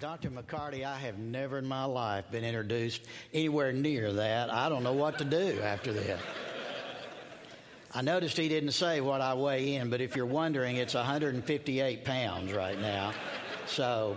Dr. McCarty, I have never in my life been introduced anywhere near that. I don't know what to do after that. I noticed he didn't say what I weigh in, but if you're wondering, it's 158 pounds right now. So,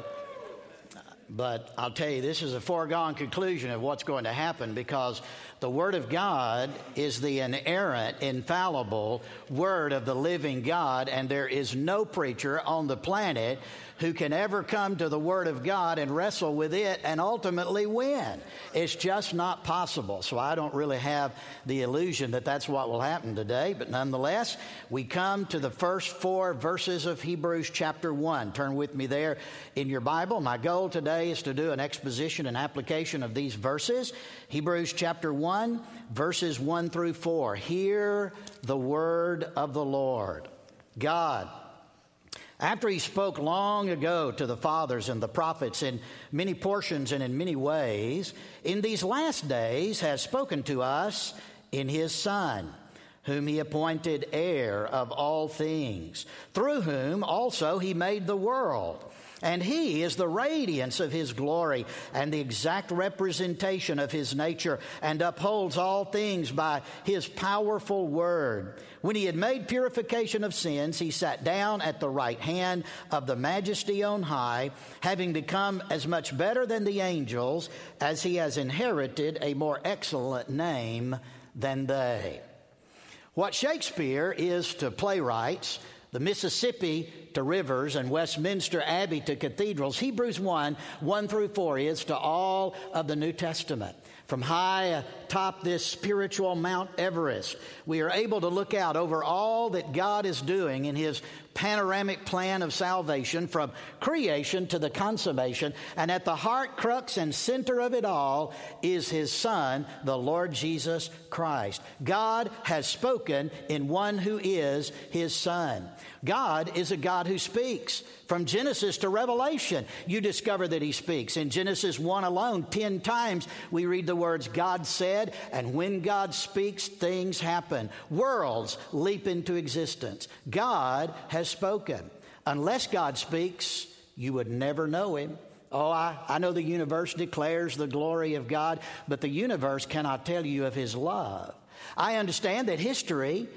but I'll tell you, this is a foregone conclusion of what's going to happen because the Word of God is the inerrant, infallible Word of the living God, and there is no preacher on the planet who can ever come to the Word of God and wrestle with it and ultimately win. It's just not possible. So I don't really have the illusion that that's what will happen today. But nonetheless, we come to the first four verses of Hebrews chapter 1. Turn with me there in your Bible. My goal today is to do an exposition and application of these verses. Hebrews chapter 1, verses 1 through 4. Hear the word of the Lord. God after he spoke long ago to the fathers and the prophets in many portions and in many ways, in these last days has spoken to us in his Son, whom he appointed heir of all things, through whom also he made the world. And he is the radiance of his glory and the exact representation of his nature, and upholds all things by his powerful word. When he had made purification of sins, he sat down at the right hand of the majesty on high, having become as much better than the angels, as he has inherited a more excellent name than they. What Shakespeare is to playwrights, the Mississippi to rivers and Westminster Abbey to cathedrals, Hebrews 1 1 through 4 is to all of the New Testament. From high atop this spiritual Mount Everest, we are able to look out over all that God is doing in His panoramic plan of salvation from creation to the consummation. And at the heart, crux, and center of it all is His Son, the Lord Jesus Christ. God has spoken in one who is His Son. God is a God who speaks. From Genesis to Revelation, you discover that He speaks. In Genesis 1 alone, 10 times we read the words God said, and when God speaks, things happen. Worlds leap into existence. God has spoken. Unless God speaks, you would never know Him. Oh, I, I know the universe declares the glory of God, but the universe cannot tell you of His love. I understand that history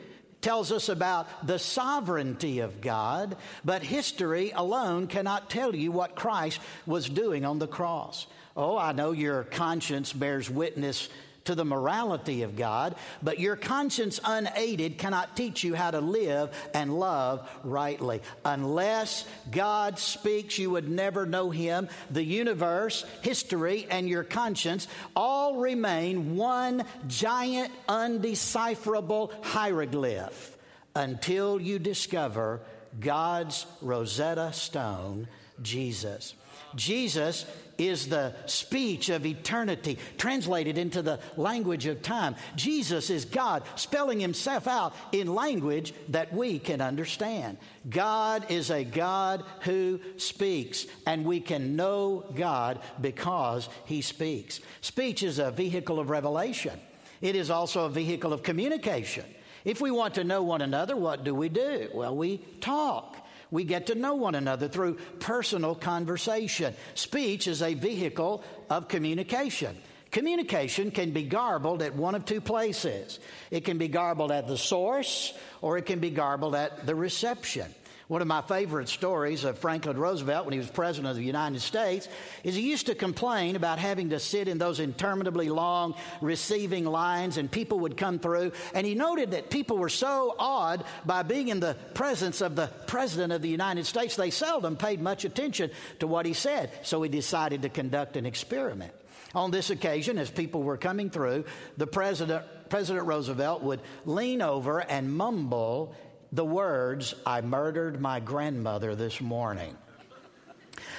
tells us about the sovereignty of God, but history alone cannot tell you what Christ was doing on the cross. Oh, I know your conscience bears witness to the morality of God, but your conscience unaided cannot teach you how to live and love rightly. Unless God speaks, you would never know Him. The universe, history, and your conscience all remain one giant, undecipherable hieroglyph until you discover God's Rosetta Stone, Jesus. Jesus is the speech of eternity translated into the language of time. Jesus is God spelling himself out in language that we can understand. God is a God who speaks, and we can know God because he speaks. Speech is a vehicle of revelation, it is also a vehicle of communication. If we want to know one another, what do we do? Well, we talk. We get to know one another through personal conversation. Speech is a vehicle of communication. Communication can be garbled at one of two places. It can be garbled at the source or it can be garbled at the reception. One of my favorite stories of Franklin Roosevelt when he was president of the United States is he used to complain about having to sit in those interminably long receiving lines and people would come through. And he noted that people were so awed by being in the presence of the president of the United States, they seldom paid much attention to what he said. So he decided to conduct an experiment. On this occasion, as people were coming through, the president, President Roosevelt would lean over and mumble the words, I murdered my grandmother this morning.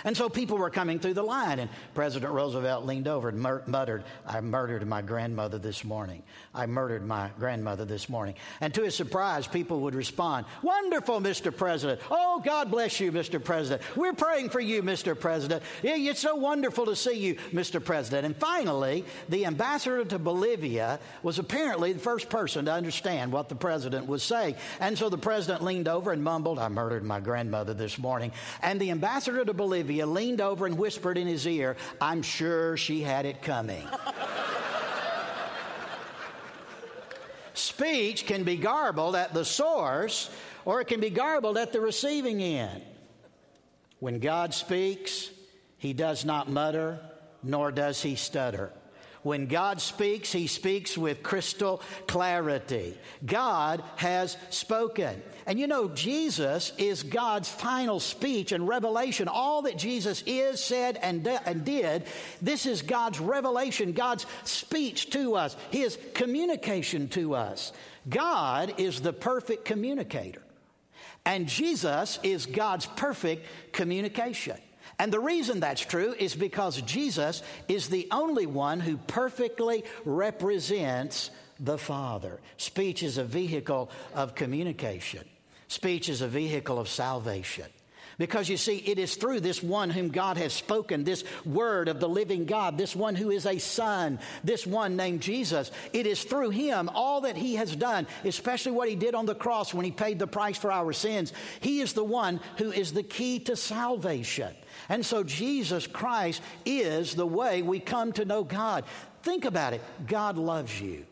And so people were coming through the line, and President Roosevelt leaned over and mur- muttered, I murdered my grandmother this morning. I murdered my grandmother this morning. And to his surprise, people would respond, Wonderful, Mr. President. Oh, God bless you, Mr. President. We're praying for you, Mr. President. It's so wonderful to see you, Mr. President. And finally, the ambassador to Bolivia was apparently the first person to understand what the president was saying. And so the president leaned over and mumbled, I murdered my grandmother this morning. And the ambassador to Bolivia Leah leaned over and whispered in his ear, I'm sure she had it coming. Speech can be garbled at the source or it can be garbled at the receiving end. When God speaks, he does not mutter, nor does he stutter. When God speaks, He speaks with crystal clarity. God has spoken. And you know, Jesus is God's final speech and revelation. All that Jesus is, said, and, de- and did, this is God's revelation, God's speech to us, His communication to us. God is the perfect communicator. And Jesus is God's perfect communication. And the reason that's true is because Jesus is the only one who perfectly represents the Father. Speech is a vehicle of communication, speech is a vehicle of salvation. Because you see, it is through this one whom God has spoken, this word of the living God, this one who is a son, this one named Jesus. It is through him, all that he has done, especially what he did on the cross when he paid the price for our sins. He is the one who is the key to salvation. And so Jesus Christ is the way we come to know God. Think about it God loves you.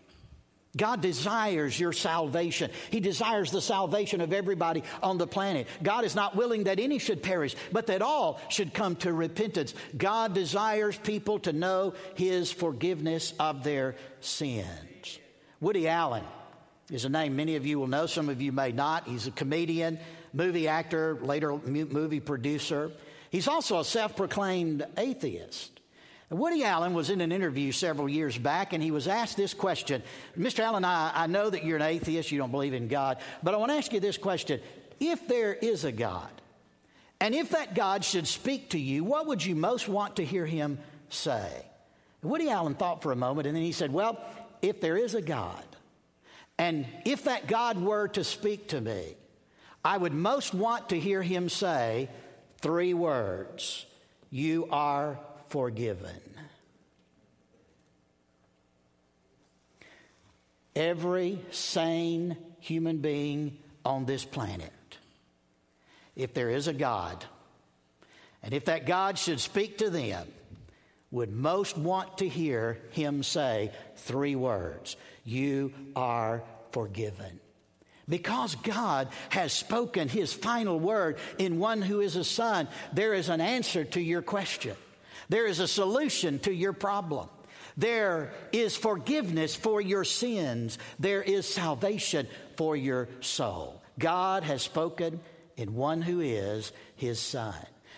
God desires your salvation. He desires the salvation of everybody on the planet. God is not willing that any should perish, but that all should come to repentance. God desires people to know His forgiveness of their sins. Woody Allen is a name many of you will know, some of you may not. He's a comedian, movie actor, later movie producer. He's also a self proclaimed atheist. Woody Allen was in an interview several years back and he was asked this question Mr. Allen, I, I know that you're an atheist, you don't believe in God, but I want to ask you this question. If there is a God, and if that God should speak to you, what would you most want to hear him say? Woody Allen thought for a moment and then he said, Well, if there is a God, and if that God were to speak to me, I would most want to hear him say, Three words You are forgiven. Every sane human being on this planet, if there is a God, and if that God should speak to them, would most want to hear him say three words You are forgiven. Because God has spoken his final word in one who is a son, there is an answer to your question. There is a solution to your problem. There is forgiveness for your sins. There is salvation for your soul. God has spoken in one who is his son.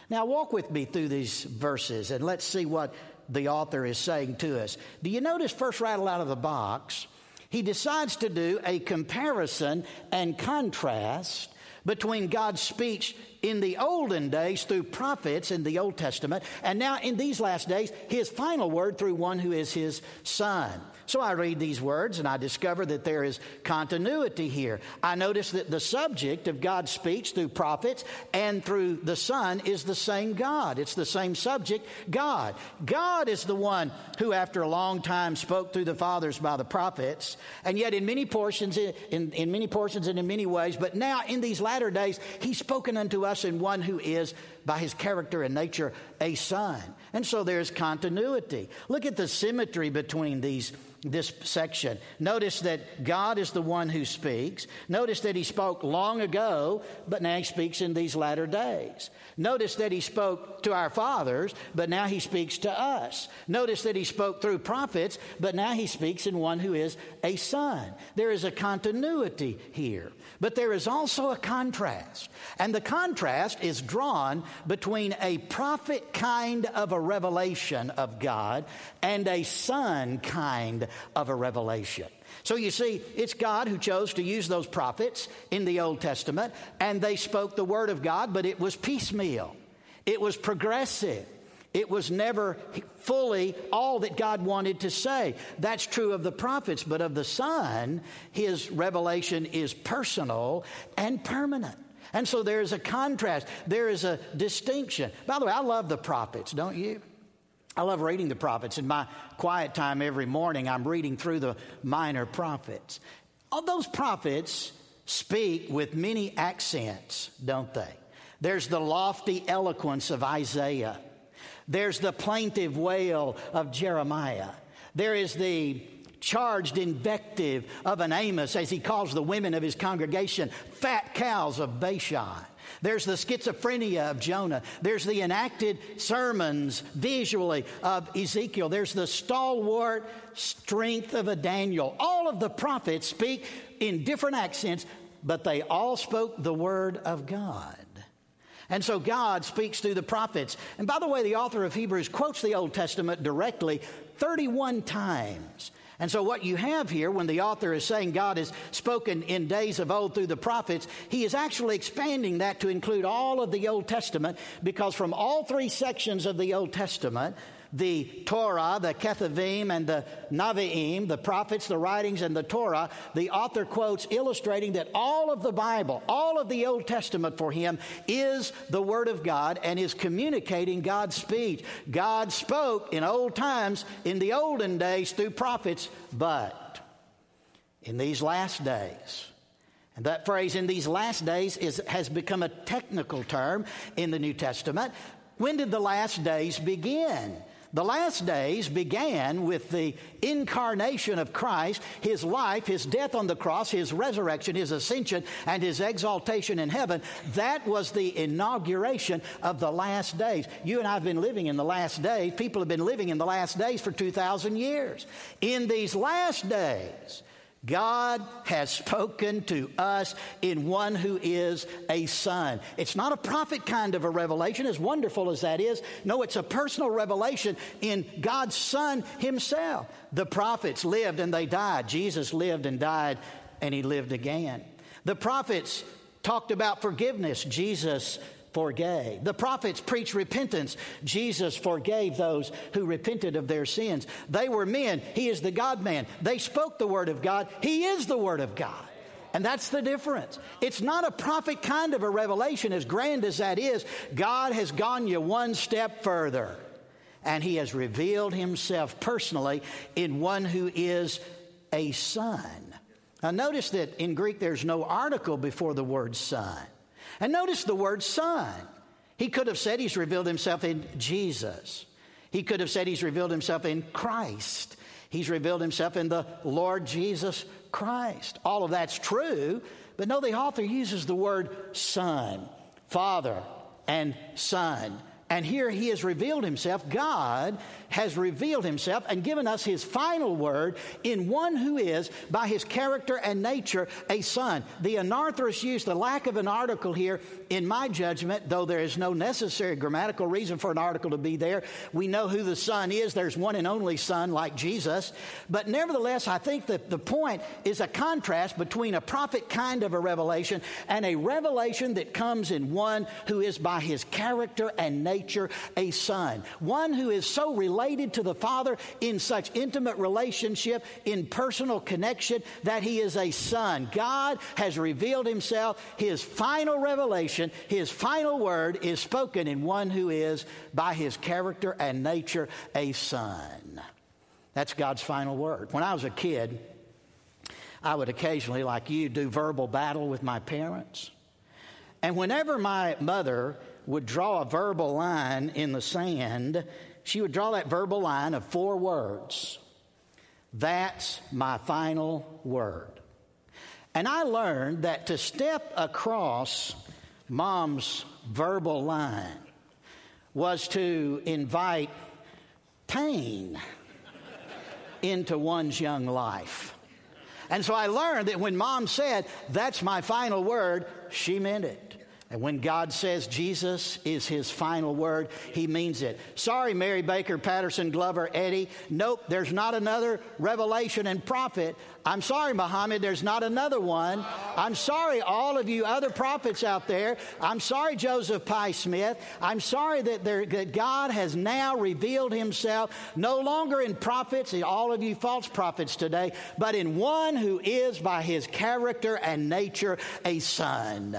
Now, walk with me through these verses and let's see what the author is saying to us. Do you notice, first, rattle out of the box, he decides to do a comparison and contrast between God's speech in the olden days through prophets in the Old Testament, and now in these last days, his final word through one who is his son. So I read these words and I discover that there is continuity here. I notice that the subject of God's speech through prophets and through the Son is the same God. It's the same subject, God. God is the one who, after a long time, spoke through the fathers by the prophets, and yet in many portions, in, in many portions and in many ways, but now in these latter days, He's spoken unto us in one who is by his character and nature a son. And so there's continuity. Look at the symmetry between these this section. Notice that God is the one who speaks. Notice that he spoke long ago, but now he speaks in these latter days. Notice that he spoke to our fathers, but now he speaks to us. Notice that he spoke through prophets, but now he speaks in one who is a son. There is a continuity here, but there is also a contrast. And the contrast is drawn between a prophet kind of a revelation of God and a son kind of a revelation. So you see, it's God who chose to use those prophets in the Old Testament, and they spoke the Word of God, but it was piecemeal, it was progressive. It was never fully all that God wanted to say. That's true of the prophets, but of the Son, his revelation is personal and permanent. And so there is a contrast, there is a distinction. By the way, I love the prophets, don't you? I love reading the prophets. In my quiet time every morning, I'm reading through the minor prophets. All those prophets speak with many accents, don't they? There's the lofty eloquence of Isaiah. There's the plaintive wail of Jeremiah. There is the charged invective of an Amos as he calls the women of his congregation fat cows of Bashan. There's the schizophrenia of Jonah. There's the enacted sermons visually of Ezekiel. There's the stalwart strength of a Daniel. All of the prophets speak in different accents, but they all spoke the word of God. And so God speaks through the prophets. And by the way, the author of Hebrews quotes the Old Testament directly 31 times. And so, what you have here, when the author is saying God has spoken in days of old through the prophets, he is actually expanding that to include all of the Old Testament because from all three sections of the Old Testament, the Torah, the Ketuvim, and the Naviim, the prophets, the writings, and the Torah, the author quotes illustrating that all of the Bible, all of the Old Testament for him is the Word of God and is communicating God's speech. God spoke in old times, in the olden days, through prophets, but in these last days, and that phrase in these last days is, has become a technical term in the New Testament. When did the last days begin? The last days began with the incarnation of Christ, his life, his death on the cross, his resurrection, his ascension, and his exaltation in heaven. That was the inauguration of the last days. You and I have been living in the last days. People have been living in the last days for 2,000 years. In these last days, God has spoken to us in one who is a son. It's not a prophet kind of a revelation, as wonderful as that is. No, it's a personal revelation in God's Son Himself. The prophets lived and they died. Jesus lived and died and He lived again. The prophets talked about forgiveness. Jesus forgave. The prophets preached repentance. Jesus forgave those who repented of their sins. They were men. He is the God man. They spoke the word of God. He is the word of God. And that's the difference. It's not a prophet kind of a revelation, as grand as that is. God has gone you one step further, and He has revealed Himself personally in one who is a son. Now, notice that in Greek there's no article before the word son. And notice the word son. He could have said he's revealed himself in Jesus. He could have said he's revealed himself in Christ. He's revealed himself in the Lord Jesus Christ. All of that's true, but no, the author uses the word son, father, and son. And here he has revealed himself. God has revealed himself and given us his final word in one who is, by his character and nature, a son. The anarthrous use, the lack of an article here, in my judgment, though there is no necessary grammatical reason for an article to be there, we know who the son is. There's one and only son like Jesus. But nevertheless, I think that the point is a contrast between a prophet kind of a revelation and a revelation that comes in one who is, by his character and nature, a son. One who is so related related to the Father in such intimate relationship, in personal connection, that he is a son. God has revealed himself. His final revelation, his final word is spoken in one who is, by his character and nature, a son. That's God's final word. When I was a kid, I would occasionally, like you, do verbal battle with my parents. And whenever my mother would draw a verbal line in the sand, she would draw that verbal line of four words. That's my final word. And I learned that to step across mom's verbal line was to invite pain into one's young life. And so I learned that when mom said, That's my final word, she meant it. And when God says Jesus is his final word, he means it. Sorry, Mary Baker, Patterson, Glover, Eddy. Nope, there's not another revelation and prophet. I'm sorry, Muhammad, there's not another one. I'm sorry, all of you other prophets out there. I'm sorry, Joseph Pye Smith. I'm sorry that, there, that God has now revealed himself no longer in prophets, all of you false prophets today, but in one who is by his character and nature a son.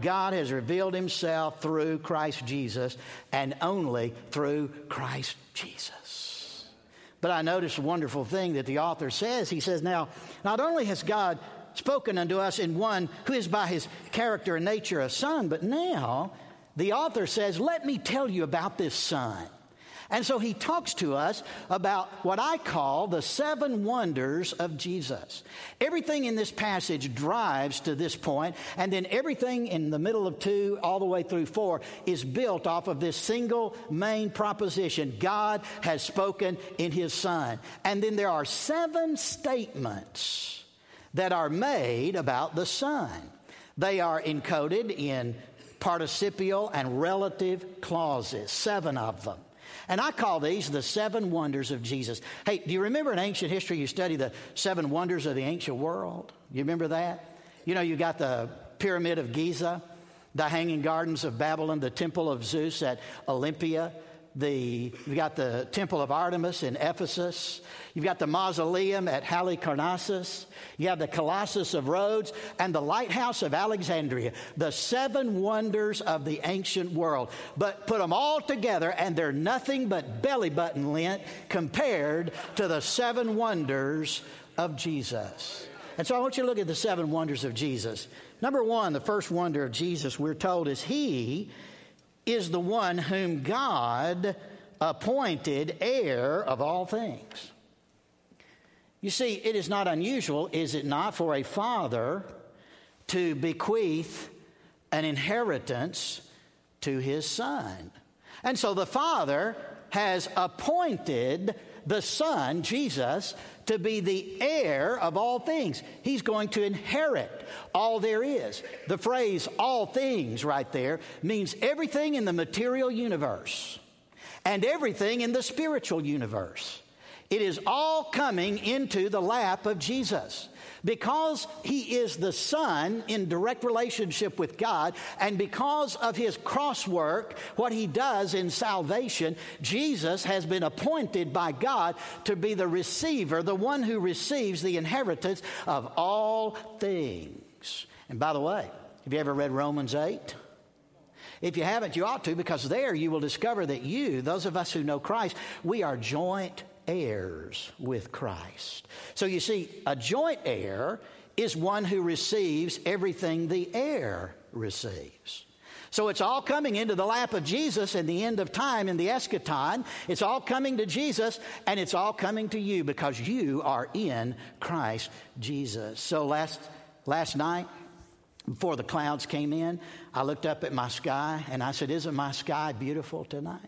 God has revealed himself through Christ Jesus and only through Christ Jesus. But I notice a wonderful thing that the author says. He says, Now, not only has God spoken unto us in one who is by his character and nature a son, but now the author says, Let me tell you about this son. And so he talks to us about what I call the seven wonders of Jesus. Everything in this passage drives to this point, and then everything in the middle of two all the way through four is built off of this single main proposition God has spoken in his Son. And then there are seven statements that are made about the Son. They are encoded in participial and relative clauses, seven of them. And I call these the seven wonders of Jesus. Hey, do you remember in ancient history you study the seven wonders of the ancient world? You remember that? You know, you got the Pyramid of Giza, the Hanging Gardens of Babylon, the Temple of Zeus at Olympia, the, you've got the Temple of Artemis in Ephesus. You've got the Mausoleum at Halicarnassus. You have the Colossus of Rhodes and the Lighthouse of Alexandria, the seven wonders of the ancient world. But put them all together, and they're nothing but belly button lint compared to the seven wonders of Jesus. And so I want you to look at the seven wonders of Jesus. Number one, the first wonder of Jesus, we're told, is He is the one whom God appointed heir of all things. You see, it is not unusual, is it not, for a father to bequeath an inheritance to his son. And so the father has appointed the son, Jesus, to be the heir of all things. He's going to inherit all there is. The phrase all things right there means everything in the material universe and everything in the spiritual universe. It is all coming into the lap of Jesus. Because he is the Son in direct relationship with God, and because of his cross work, what he does in salvation, Jesus has been appointed by God to be the receiver, the one who receives the inheritance of all things. And by the way, have you ever read Romans 8? If you haven't, you ought to, because there you will discover that you, those of us who know Christ, we are joint heirs with Christ. So you see, a joint heir is one who receives everything the heir receives. So it's all coming into the lap of Jesus in the end of time, in the eschaton. It's all coming to Jesus, and it's all coming to you because you are in Christ Jesus. So last, last night, before the clouds came in, I looked up at my sky and I said, Isn't my sky beautiful tonight?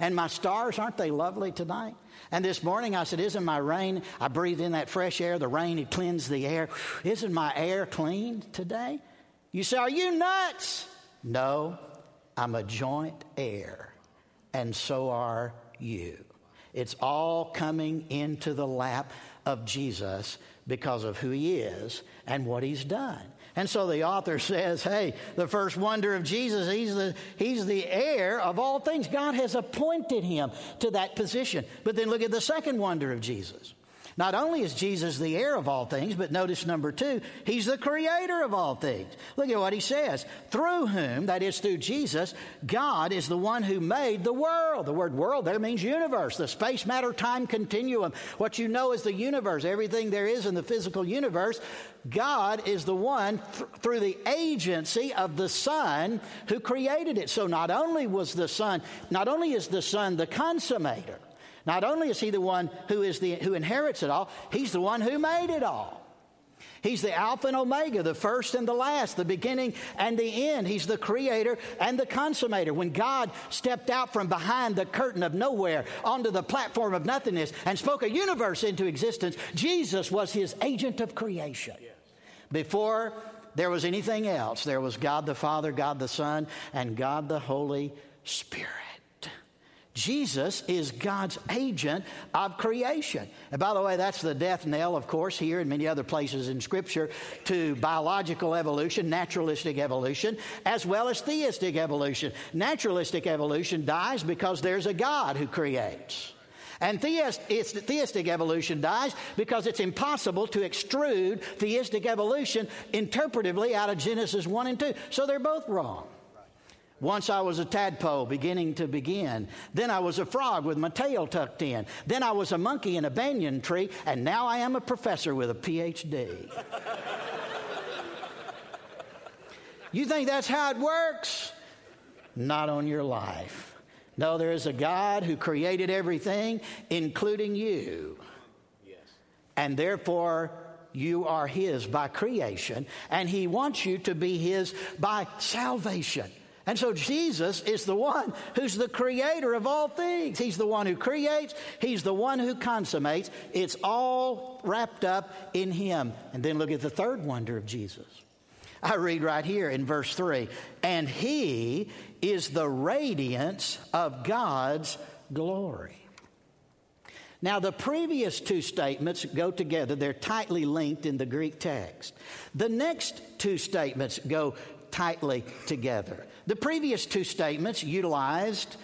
And my stars, aren't they lovely tonight? And this morning I said, Isn't my rain? I breathe in that fresh air, the rain, it cleansed the air. Isn't my air clean today? You say, Are you nuts? No, I'm a joint heir, and so are you. It's all coming into the lap of Jesus because of who he is and what he's done. And so the author says, hey, the first wonder of Jesus, he's the, he's the heir of all things. God has appointed him to that position. But then look at the second wonder of Jesus. Not only is Jesus the heir of all things, but notice number two, he's the creator of all things. Look at what he says. Through whom, that is through Jesus, God is the one who made the world. The word world there means universe, the space, matter, time continuum. What you know is the universe, everything there is in the physical universe. God is the one th- through the agency of the Son who created it. So not only was the Son, not only is the Son the consummator, not only is he the one who, is the, who inherits it all, he's the one who made it all. He's the Alpha and Omega, the first and the last, the beginning and the end. He's the creator and the consummator. When God stepped out from behind the curtain of nowhere onto the platform of nothingness and spoke a universe into existence, Jesus was his agent of creation. Before there was anything else, there was God the Father, God the Son, and God the Holy Spirit. Jesus is God's agent of creation. And by the way, that's the death knell, of course, here and many other places in Scripture to biological evolution, naturalistic evolution, as well as theistic evolution. Naturalistic evolution dies because there's a God who creates. And theist, theistic evolution dies because it's impossible to extrude theistic evolution interpretively out of Genesis 1 and 2. So they're both wrong. Once I was a tadpole beginning to begin. Then I was a frog with my tail tucked in. Then I was a monkey in a banyan tree. And now I am a professor with a PhD. you think that's how it works? not on your life. No, there is a God who created everything, including you. Yes. And therefore, you are His by creation, and He wants you to be His by salvation. And so Jesus is the one who's the creator of all things. He's the one who creates, He's the one who consummates. It's all wrapped up in Him. And then look at the third wonder of Jesus. I read right here in verse 3 and He is the radiance of God's glory. Now, the previous two statements go together. They're tightly linked in the Greek text. The next two statements go tightly together. The previous two statements utilized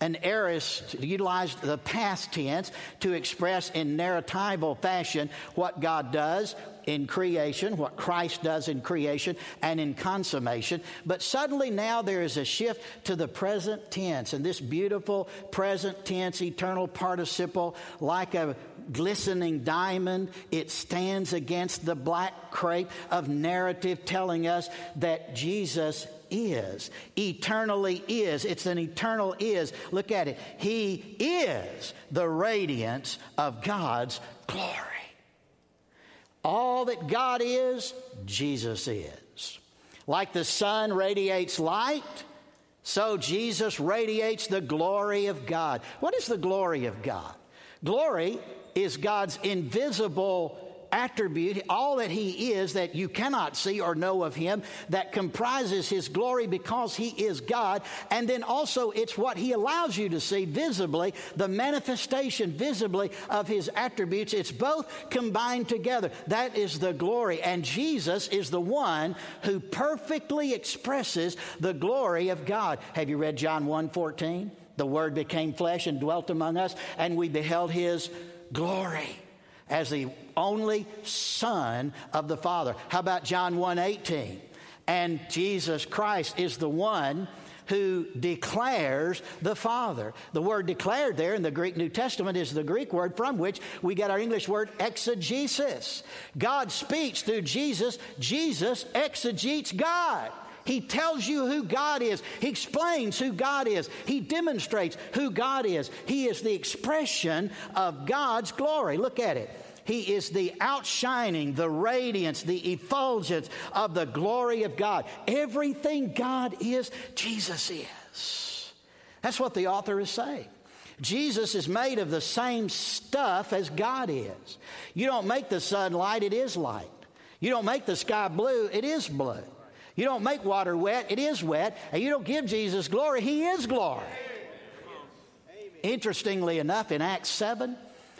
an aorist utilized the past tense to express in narratival fashion what God does in creation, what Christ does in creation and in consummation. But suddenly now there is a shift to the present tense, and this beautiful present tense, eternal participle, like a glistening diamond, it stands against the black crepe of narrative telling us that Jesus is, eternally is. It's an eternal is. Look at it. He is the radiance of God's glory. All that God is, Jesus is. Like the sun radiates light, so Jesus radiates the glory of God. What is the glory of God? Glory is God's invisible attribute, all that He is that you cannot see or know of Him, that comprises His glory because He is God. And then also, it's what He allows you to see visibly, the manifestation visibly of His attributes. It's both combined together. That is the glory. And Jesus is the one who perfectly expresses the glory of God. Have you read John 1 14? The Word became flesh and dwelt among us, and we beheld His glory as the only Son of the Father. How about John 1 18? And Jesus Christ is the one who declares the Father. The word declared there in the Greek New Testament is the Greek word from which we get our English word exegesis. God speaks through Jesus, Jesus exegetes God. He tells you who God is. He explains who God is. He demonstrates who God is. He is the expression of God's glory. Look at it. He is the outshining, the radiance, the effulgence of the glory of God. Everything God is, Jesus is. That's what the author is saying. Jesus is made of the same stuff as God is. You don't make the sun light, it is light. You don't make the sky blue, it is blue. You don't make water wet, it is wet. And you don't give Jesus glory, He is glory. Interestingly enough, in Acts 7,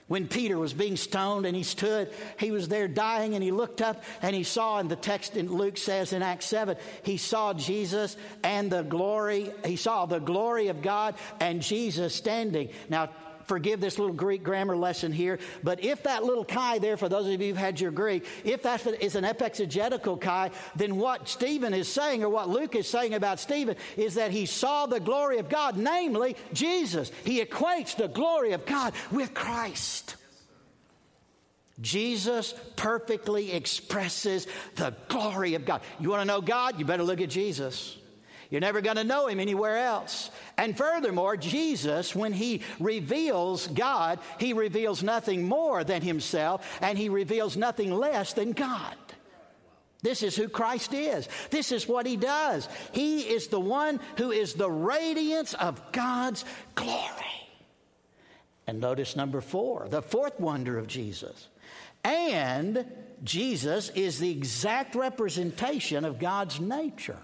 when Peter was being stoned and he stood, he was there dying and he looked up and he saw, and the text in Luke says in Acts 7, he saw Jesus and the glory, he saw the glory of God and Jesus standing. Now, forgive this little Greek grammar lesson here, but if that little kai there, for those of you who've had your Greek, if that is an epexegetical kai, then what Stephen is saying, or what Luke is saying about Stephen, is that he saw the glory of God, namely Jesus. He equates the glory of God with Christ. Jesus perfectly expresses the glory of God. You want to know God? You better look at Jesus. You're never going to know him anywhere else. And furthermore, Jesus, when he reveals God, he reveals nothing more than himself, and he reveals nothing less than God. This is who Christ is. This is what he does. He is the one who is the radiance of God's glory. And notice number four, the fourth wonder of Jesus. And Jesus is the exact representation of God's nature.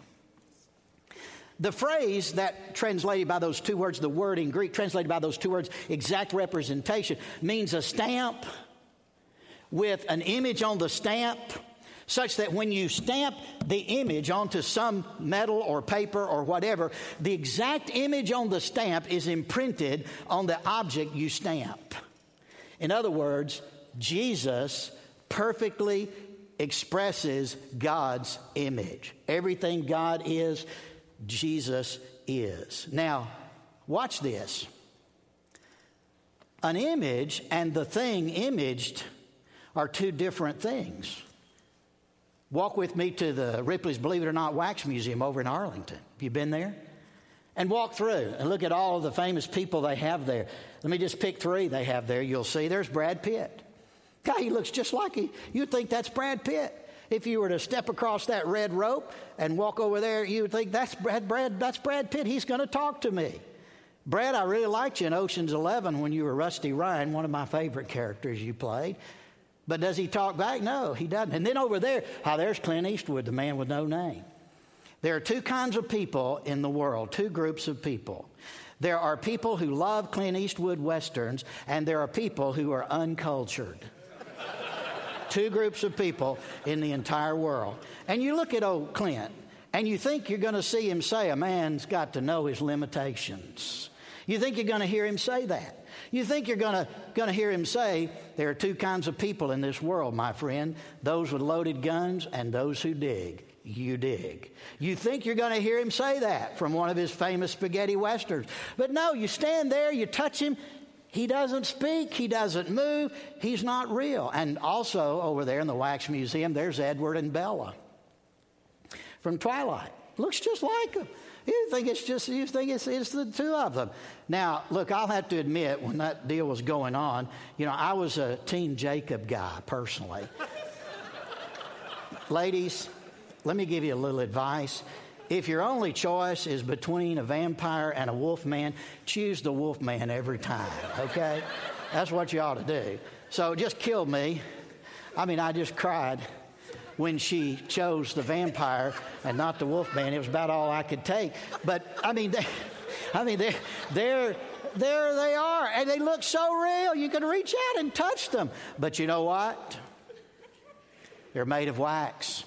The phrase that translated by those two words, the word in Greek translated by those two words, exact representation, means a stamp with an image on the stamp such that when you stamp the image onto some metal or paper or whatever, the exact image on the stamp is imprinted on the object you stamp. In other words, Jesus perfectly expresses God's image. Everything God is, Jesus is. Now, watch this. An image and the thing imaged are two different things. Walk with me to the Ripley's Believe It or Not Wax Museum over in Arlington. Have you been there? and walk through and look at all of the famous people they have there. Let me just pick three they have there. You'll see there's Brad Pitt. Guy, he looks just like he. You'd think that's Brad Pitt. If you were to step across that red rope and walk over there, you would think that's Brad, Brad, that's Brad Pitt. He's going to talk to me. Brad, I really liked you in Ocean's Eleven when you were Rusty Ryan, one of my favorite characters you played. But does he talk back? No, he doesn't. And then over there, how oh, there's Clint Eastwood, the man with no name. There are two kinds of people in the world, two groups of people. There are people who love Clint Eastwood westerns, and there are people who are uncultured. Two groups of people in the entire world. And you look at old Clint, and you think you're going to see him say, A man's got to know his limitations. You think you're going to hear him say that. You think you're going to hear him say, There are two kinds of people in this world, my friend those with loaded guns and those who dig. You dig. You think you're going to hear him say that from one of his famous spaghetti westerns. But no, you stand there, you touch him, he doesn't speak, he doesn't move, he's not real. And also over there in the Wax Museum, there's Edward and Bella from Twilight. Looks just like him. You think it's just, you think it's, it's the two of them. Now, look, I'll have to admit, when that deal was going on, you know, I was a Team Jacob guy personally. Ladies, let me give you a little advice. If your only choice is between a vampire and a wolf man, choose the wolf man every time, okay? That's what you ought to do. So it just killed me. I mean, I just cried when she chose the vampire and not the wolf man. It was about all I could take. But I mean, they, I mean, they're, they're, there they are, and they look so real. You can reach out and touch them. But you know what? They're made of wax.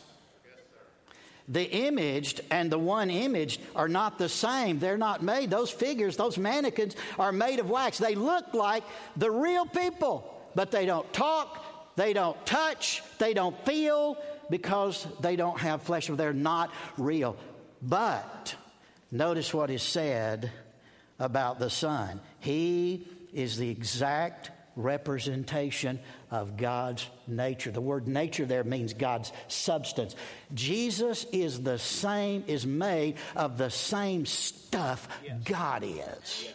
The imaged and the one imaged are not the same. They're not made. Those figures, those mannequins, are made of wax. They look like the real people, but they don't talk, they don't touch, they don't feel, because they don't have flesh, they're not real. But notice what is said about the Son. He is the exact representation of God's nature. The word nature there means God's substance. Jesus is the same, is made of the same stuff yes. God is.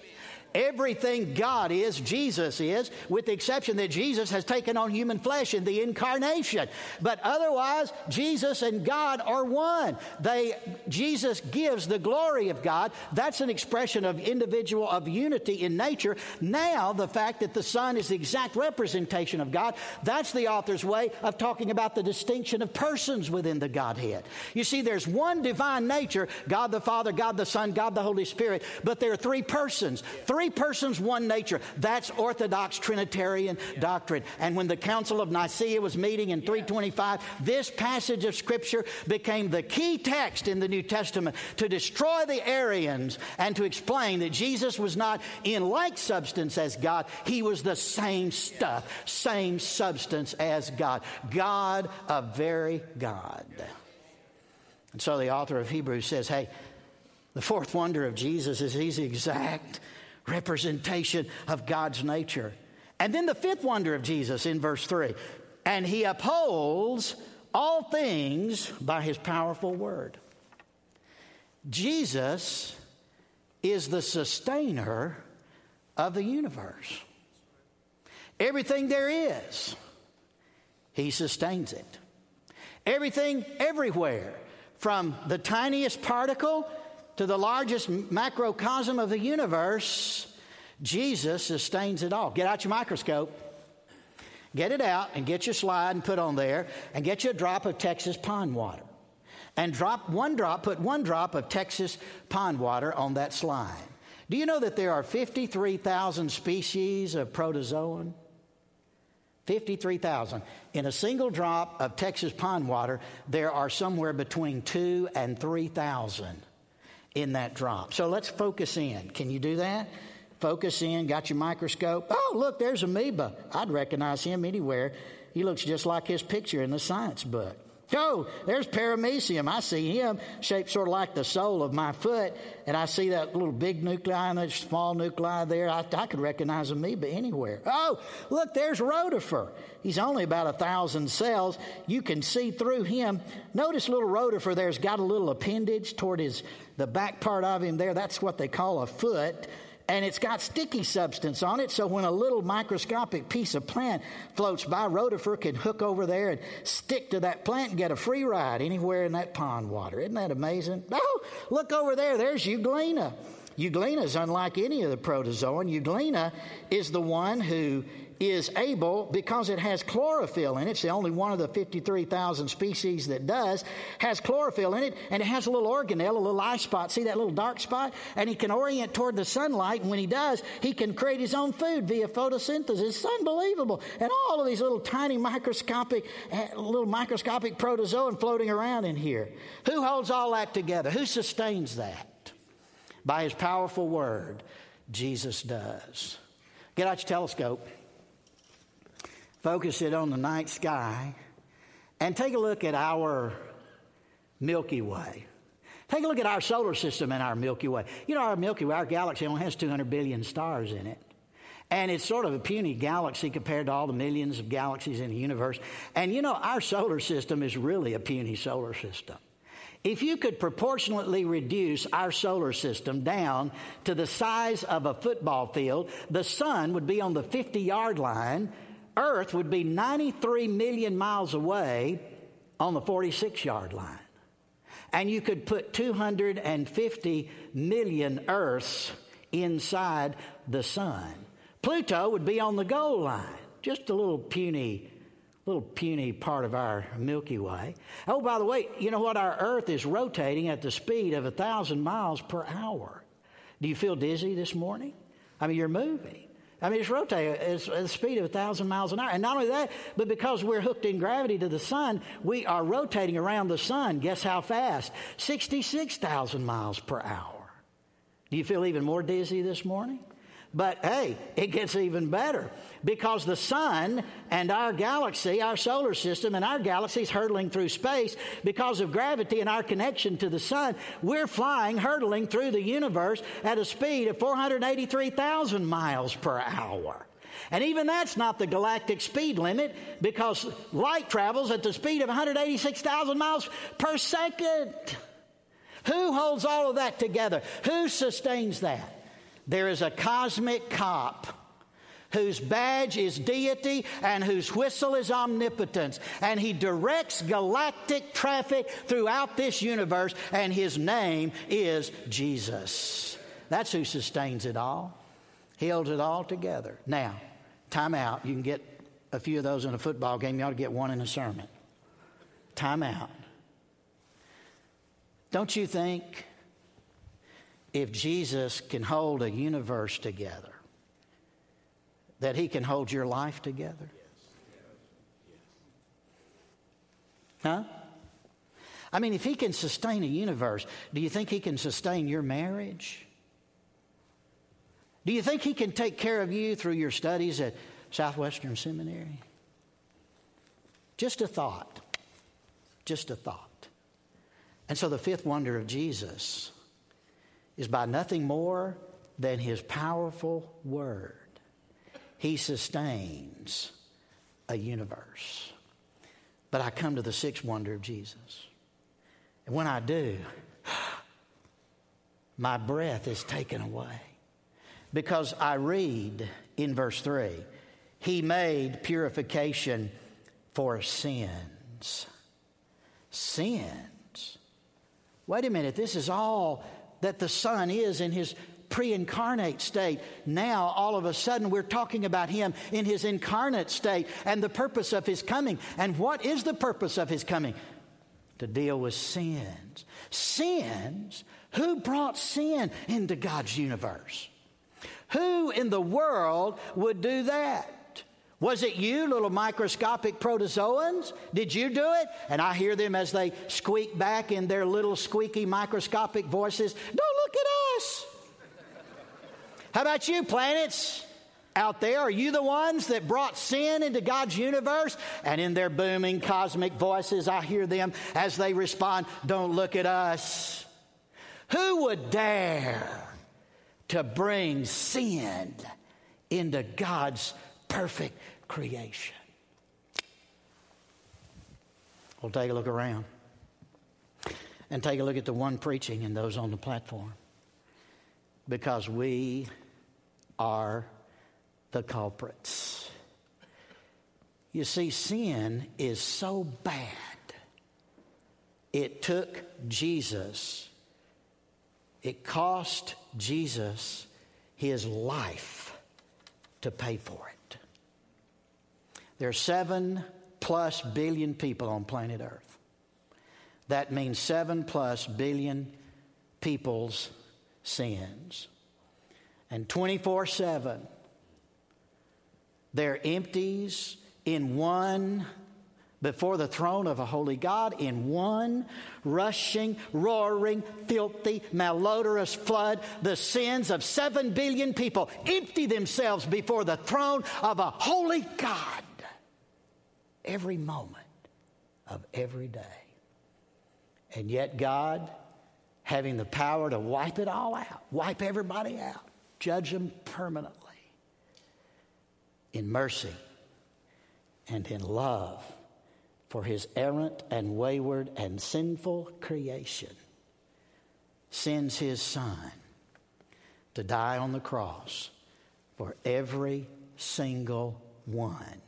Everything God is, Jesus is, with the exception that Jesus has taken on human flesh in the incarnation. But otherwise, Jesus and God are one. They, Jesus gives the glory of God. That's an expression of individual, of unity in nature. Now, the fact that the Son is the exact representation of God, that's the author's way of talking about the distinction of persons within the Godhead. You see, there's one divine nature God the Father, God the Son, God the Holy Spirit, but there are three persons. Three Three persons, one nature. That's Orthodox Trinitarian yeah. doctrine. And when the Council of Nicaea was meeting in 325, this passage of Scripture became the key text in the New Testament to destroy the Arians and to explain that Jesus was not in like substance as God. He was the same stuff, same substance as God. God, a very God. And so the author of Hebrews says, hey, the fourth wonder of Jesus is he's exact representation of God's nature. And then the fifth wonder of Jesus in verse 3 and he upholds all things by his powerful word. Jesus is the sustainer of the universe. Everything there is, he sustains it. Everything everywhere, from the tiniest particle to the largest macrocosm of the universe, Jesus sustains it all. Get out your microscope, get it out, and get your slide and put on there, and get you a drop of Texas pond water. And drop one drop, put one drop of Texas pond water on that slide. Do you know that there are 53,000 species of protozoan? 53,000. In a single drop of Texas pond water, there are somewhere between 2 and 3,000 in that drop. So let's focus in. Can you do that? Focus in, got your microscope. Oh, look, there's amoeba. I'd recognize him anywhere. He looks just like his picture in the science book. Oh, there's paramecium. I see him shaped sort of like the sole of my foot, and I see that little big nuclei and that small nuclei there. I, I could recognize amoeba anywhere. Oh, look, there's rotifer. He's only about a thousand cells. You can see through him. Notice little rotifer there's got a little appendage toward his the back part of him there. That's what they call a foot and it's got sticky substance on it. So when a little microscopic piece of plant floats by, rotifer can hook over there and stick to that plant and get a free ride anywhere in that pond water. Isn't that amazing? Oh, look over there. There's Euglena. Euglena is unlike any of the protozoan. Euglena is the one who is able, because it has chlorophyll in it, it's the only one of the 53,000 species that does, has chlorophyll in it, and it has a little organelle, a little eye spot. See that little dark spot? And he can orient toward the sunlight, and when he does, he can create his own food via photosynthesis. It's unbelievable. And all of these little tiny microscopic, eh, little microscopic protozoan floating around in here. Who holds all that together? Who sustains that? By his powerful word, Jesus does. Get out your telescope focus it on the night sky, and take a look at our Milky Way. Take a look at our solar system and our Milky Way. You know, our Milky Way, our galaxy only has 200 billion stars in it. And it's sort of a puny galaxy compared to all the millions of galaxies in the universe. And you know, our solar system is really a puny solar system. If you could proportionately reduce our solar system down to the size of a football field, the sun would be on the 50 yard line Earth would be 93 million miles away on the 46 yard line. And you could put 250 million Earths inside the sun. Pluto would be on the goal line, just a little puny, little puny part of our Milky Way. Oh, by the way, you know what? Our Earth is rotating at the speed of a thousand miles per hour. Do you feel dizzy this morning? I mean, you're moving. I mean, it's rotating at the speed of a thousand miles an hour. And not only that, but because we're hooked in gravity to the sun, we are rotating around the sun. Guess how fast? 66,000 miles per hour. Do you feel even more dizzy this morning? But hey, it gets even better because the sun and our galaxy, our solar system and our galaxy is hurtling through space because of gravity and our connection to the sun. We're flying, hurtling through the universe at a speed of 483,000 miles per hour. And even that's not the galactic speed limit because light travels at the speed of 186,000 miles per second. Who holds all of that together? Who sustains that? There is a cosmic cop whose badge is deity and whose whistle is omnipotence. And he directs galactic traffic throughout this universe, and his name is Jesus. That's who sustains it all. He holds it all together. Now, time out. You can get a few of those in a football game. You ought to get one in a sermon. Time out. Don't you think if Jesus can hold a universe together, that he can hold your life together? Huh? I mean, if he can sustain a universe, do you think he can sustain your marriage? Do you think he can take care of you through your studies at Southwestern Seminary? Just a thought. Just a thought. And so the fifth wonder of Jesus is by nothing more than his powerful word. He sustains a universe. But I come to the sixth wonder of Jesus. And when I do, my breath is taken away. Because I read in verse 3 He made purification for sins. Sins. Wait a minute, this is all that the Son is in his pre incarnate state. Now, all of a sudden, we're talking about him in his incarnate state and the purpose of his coming. And what is the purpose of his coming? To deal with sins. Sins? Who brought sin into God's universe? Who in the world would do that? Was it you, little microscopic protozoans? Did you do it? And I hear them as they squeak back in their little squeaky microscopic voices Don't look at us. How about you, planets? out there? Are you the ones that brought sin into God's universe? And in their booming cosmic voices, I hear them as they respond, Don't look at us. Who would dare to bring sin into God's perfect creation? Well, take a look around and take a look at the one preaching and those on the platform because we are the culprits. You see, sin is so bad, it took Jesus, it cost Jesus his life to pay for it. There are seven plus billion people on planet Earth. That means seven plus billion people's sins. And 24 7, they're empties in one before the throne of a holy God in one rushing, roaring, filthy, malodorous flood. The sins of seven billion people empty themselves before the throne of a holy God every moment of every day. And yet, God, having the power to wipe it all out, wipe everybody out, judge them permanently in mercy and in love for his errant and wayward and sinful creation, sends his son to die on the cross for every single one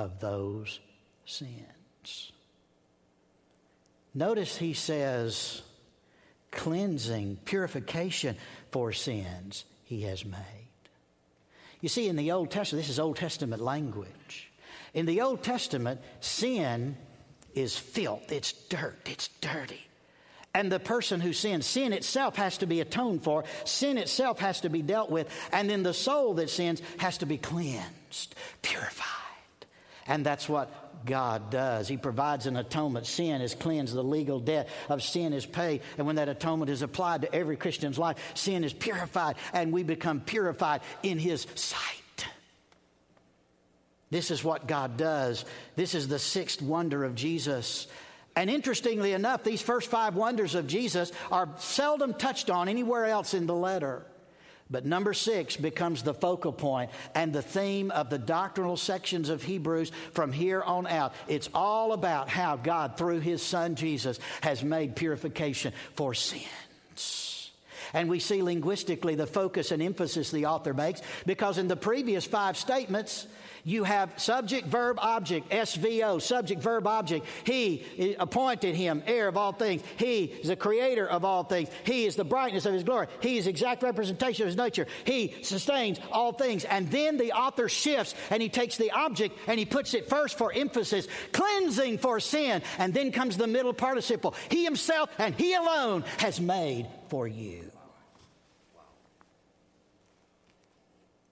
of those sins. Notice he says, cleansing, purification for sins he has made. You see, in the Old Testament, this is Old Testament language. In the Old Testament, sin is filth, it's dirt, it's dirty. And the person who sins, sin itself has to be atoned for, sin itself has to be dealt with, and then the soul that sins has to be cleansed, purified. And that's what God does. He provides an atonement. Sin is cleansed. The legal debt of sin is paid. And when that atonement is applied to every Christian's life, sin is purified and we become purified in His sight. This is what God does. This is the sixth wonder of Jesus. And interestingly enough, these first five wonders of Jesus are seldom touched on anywhere else in the letter. But number six becomes the focal point and the theme of the doctrinal sections of Hebrews from here on out. It's all about how God, through his son Jesus, has made purification for sins. And we see linguistically the focus and emphasis the author makes because in the previous five statements, you have subject, verb, object, SVO, subject, verb, object. He appointed him heir of all things. He is the creator of all things. He is the brightness of his glory. He is exact representation of his nature. He sustains all things. And then the author shifts and he takes the object and he puts it first for emphasis, cleansing for sin. And then comes the middle participle. He himself and he alone has made for you.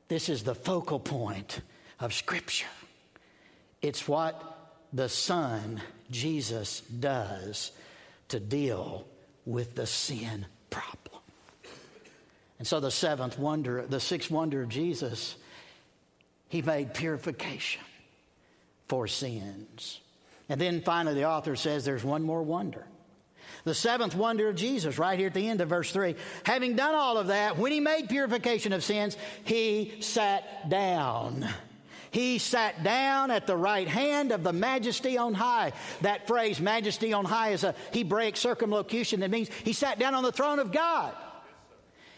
This is the focal point of Scripture. It's what the Son, Jesus, does to deal with the sin problem. And so the seventh wonder, the sixth wonder of Jesus, he made purification for sins. And then finally, the author says there's one more wonder. The seventh wonder of Jesus, right here at the end of verse 3. Having done all of that, when he made purification of sins, he sat down. He sat down at the right hand of the majesty on high. That phrase, majesty on high, is a Hebraic circumlocution that means he sat down on the throne of God.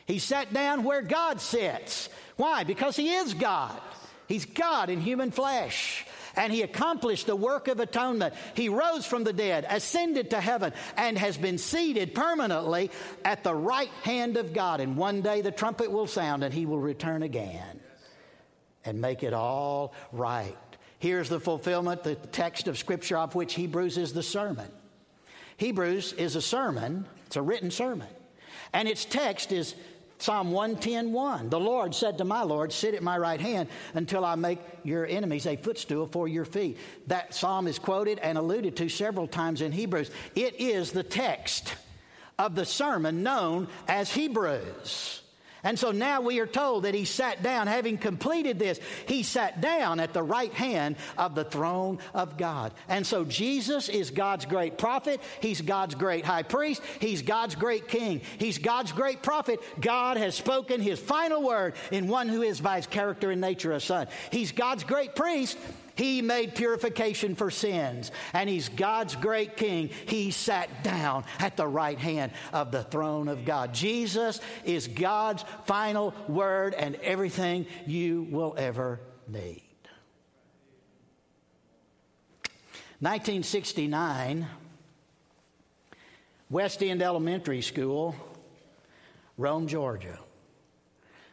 He sat down where God sits. Why? Because he is God. He's God in human flesh. And he accomplished the work of atonement. He rose from the dead, ascended to heaven, and has been seated permanently at the right hand of God. And one day the trumpet will sound and he will return again and make it all right. Here's the fulfillment, the text of Scripture of which Hebrews is the sermon. Hebrews is a sermon, it's a written sermon. And its text is Psalm 110 The Lord said to my Lord, Sit at my right hand until I make your enemies a footstool for your feet. That psalm is quoted and alluded to several times in Hebrews. It is the text of the sermon known as Hebrews. And so now we are told that he sat down, having completed this, he sat down at the right hand of the throne of God. And so Jesus is God's great prophet. He's God's great high priest. He's God's great king. He's God's great prophet. God has spoken his final word in one who is by his character and nature a son. He's God's great priest. He made purification for sins, and He's God's great King. He sat down at the right hand of the throne of God. Jesus is God's final word and everything you will ever need. 1969, West End Elementary School, Rome, Georgia.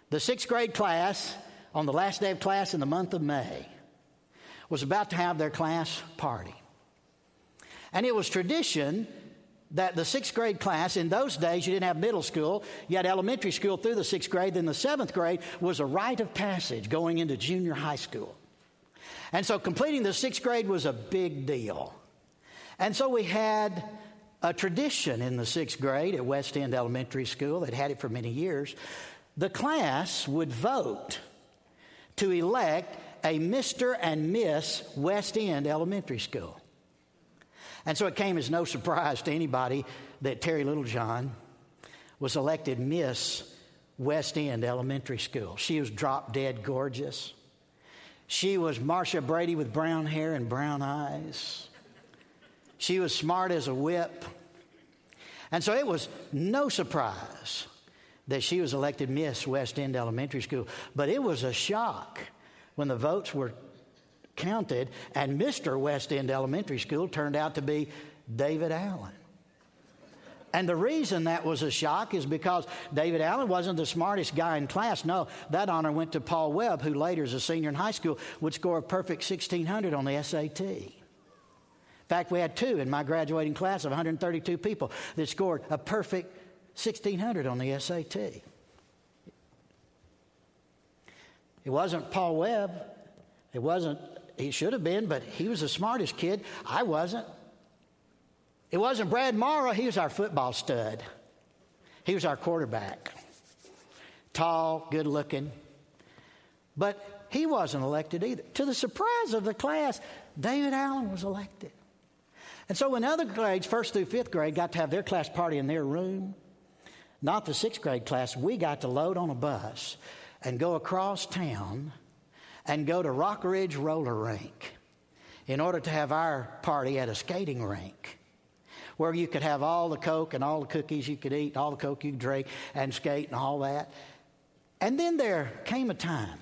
The sixth grade class, on the last day of class in the month of May, was about to have their class party. And it was tradition that the sixth grade class, in those days, you didn't have middle school, you had elementary school through the sixth grade, then the seventh grade was a rite of passage going into junior high school. And so completing the sixth grade was a big deal. And so we had a tradition in the sixth grade at West End Elementary School that had it for many years. The class would vote to elect a Mr. and Miss West End Elementary School. And so it came as no surprise to anybody that Terry Littlejohn was elected Miss West End Elementary School. She was drop dead gorgeous. She was Marcia Brady with brown hair and brown eyes. She was smart as a whip. And so it was no surprise that she was elected Miss West End Elementary School. But it was a shock when the votes were counted, and Mr. West End Elementary School turned out to be David Allen. And the reason that was a shock is because David Allen wasn't the smartest guy in class. No, that honor went to Paul Webb, who later, as a senior in high school, would score a perfect 1600 on the SAT. In fact, we had two in my graduating class of 132 people that scored a perfect 1600 on the SAT. It wasn't Paul Webb. It wasn't, he should have been, but he was the smartest kid. I wasn't. It wasn't Brad Morrow. He was our football stud. He was our quarterback. Tall, good looking. But he wasn't elected either. To the surprise of the class, David Allen was elected. And so when other grades, first through fifth grade, got to have their class party in their room, not the sixth grade class, we got to load on a bus and go across town and go to Rock Ridge Roller Rink in order to have our party at a skating rink where you could have all the Coke and all the cookies you could eat, all the Coke you could drink, and skate and all that. And then there came a time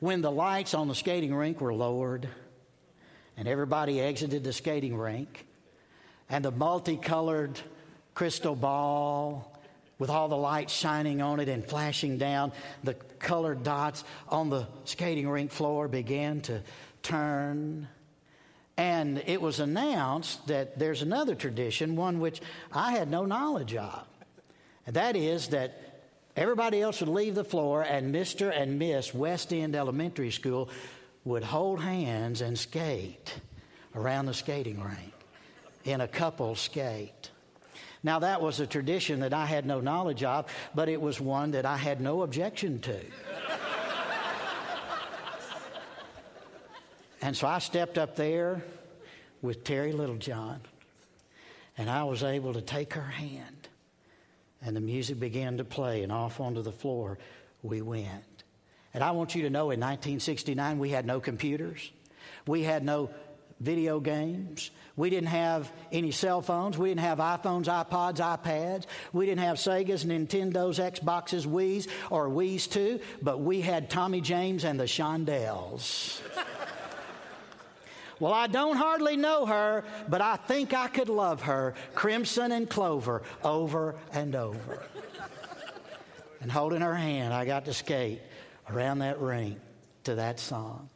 when the lights on the skating rink were lowered and everybody exited the skating rink and the multicolored crystal ball with all the lights shining on it and flashing down, the colored dots on the skating rink floor began to turn. And it was announced that there's another tradition, one which I had no knowledge of. And that is that everybody else would leave the floor, and Mr. and Miss West End Elementary School would hold hands and skate around the skating rink in a couple skate. Now, that was a tradition that I had no knowledge of, but it was one that I had no objection to. and so I stepped up there with Terry Littlejohn, and I was able to take her hand, and the music began to play, and off onto the floor we went. And I want you to know in 1969, we had no computers, we had no video games. We didn't have any cell phones. We didn't have iPhones, iPods, iPads. We didn't have Segas, Nintendos, Xboxes, Wii's, or Wii's too, but we had Tommy James and the Shondells. well, I don't hardly know her, but I think I could love her, Crimson and Clover, over and over. and holding her hand, I got to skate around that rink to that song.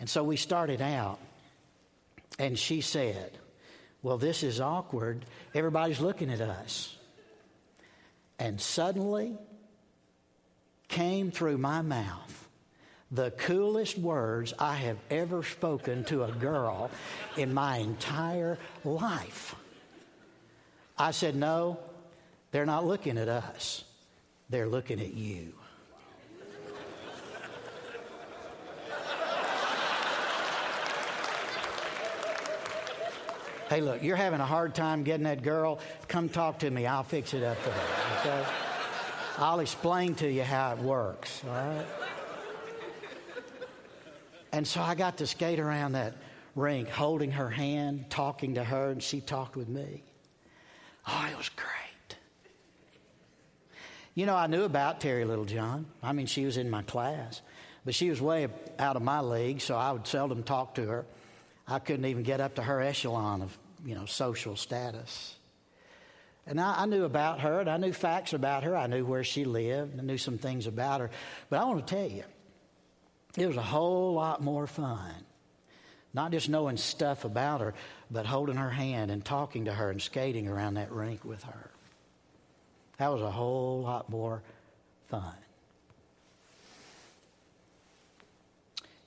And so we started out and she said, Well, this is awkward. Everybody's looking at us. And suddenly came through my mouth the coolest words I have ever spoken to a girl in my entire life. I said, No, they're not looking at us. they're looking at you. Hey, look, you're having a hard time getting that girl. Come talk to me. I'll fix it up for her. Okay? I'll explain to you how it works. All right? And so I got to skate around that rink, holding her hand, talking to her, and she talked with me. Oh, it was great. You know, I knew about Terry Littlejohn. I mean, she was in my class, but she was way out of my league, so I would seldom talk to her. I couldn't even get up to her echelon of, you know, social status. And I, I, knew about her, and I knew facts about her. I knew where she lived, I knew some things about her. But I want to tell you, it was a whole lot more fun. Not just knowing stuff about her, but holding her hand and talking to her and skating around that rink with her. That was a whole lot more fun.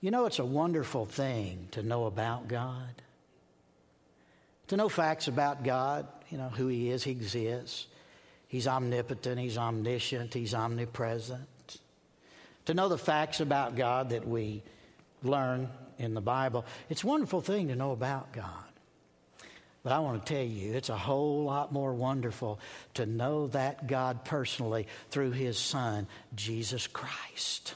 You know, it's a wonderful thing to know about God, to know facts about God, you know, who He is, He exists. He's omnipotent, He's omniscient, He's omnipresent to know the facts about God that we learn in the Bible. It's a wonderful thing to know about God. But I want to tell you, it's a whole lot more wonderful to know that God personally through His Son, Jesus Christ.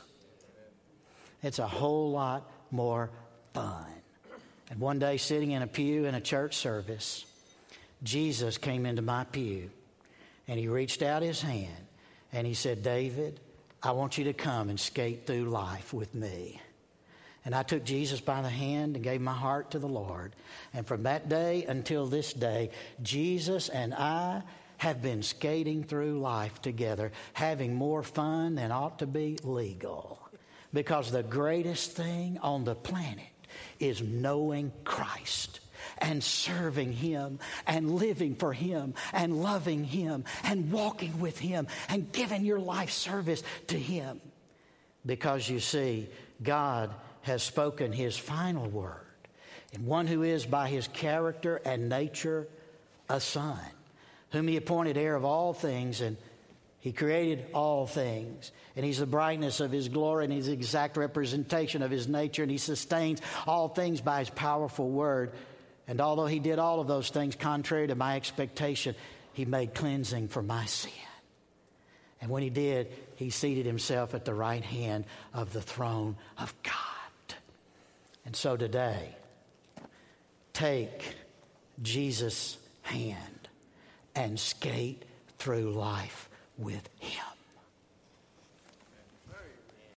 It's a whole lot more fun. And one day, sitting in a pew in a church service, Jesus came into my pew and he reached out his hand and he said, David, I want you to come and skate through life with me. And I took Jesus by the hand and gave my heart to the Lord. And from that day until this day, Jesus and I have been skating through life together, having more fun than ought to be legal. Because the greatest thing on the planet is knowing Christ and serving Him and living for Him and loving Him and walking with Him and giving your life service to Him. Because you see, God has spoken His final word, and one who is by His character and nature a Son, whom He appointed heir of all things and he created all things, and He's the brightness of His glory, and the exact representation of His nature, and He sustains all things by His powerful word. And although he did all of those things contrary to my expectation, he made cleansing for my sin. And when he did, he seated himself at the right hand of the throne of God. And so today, take Jesus' hand and skate through life with Him.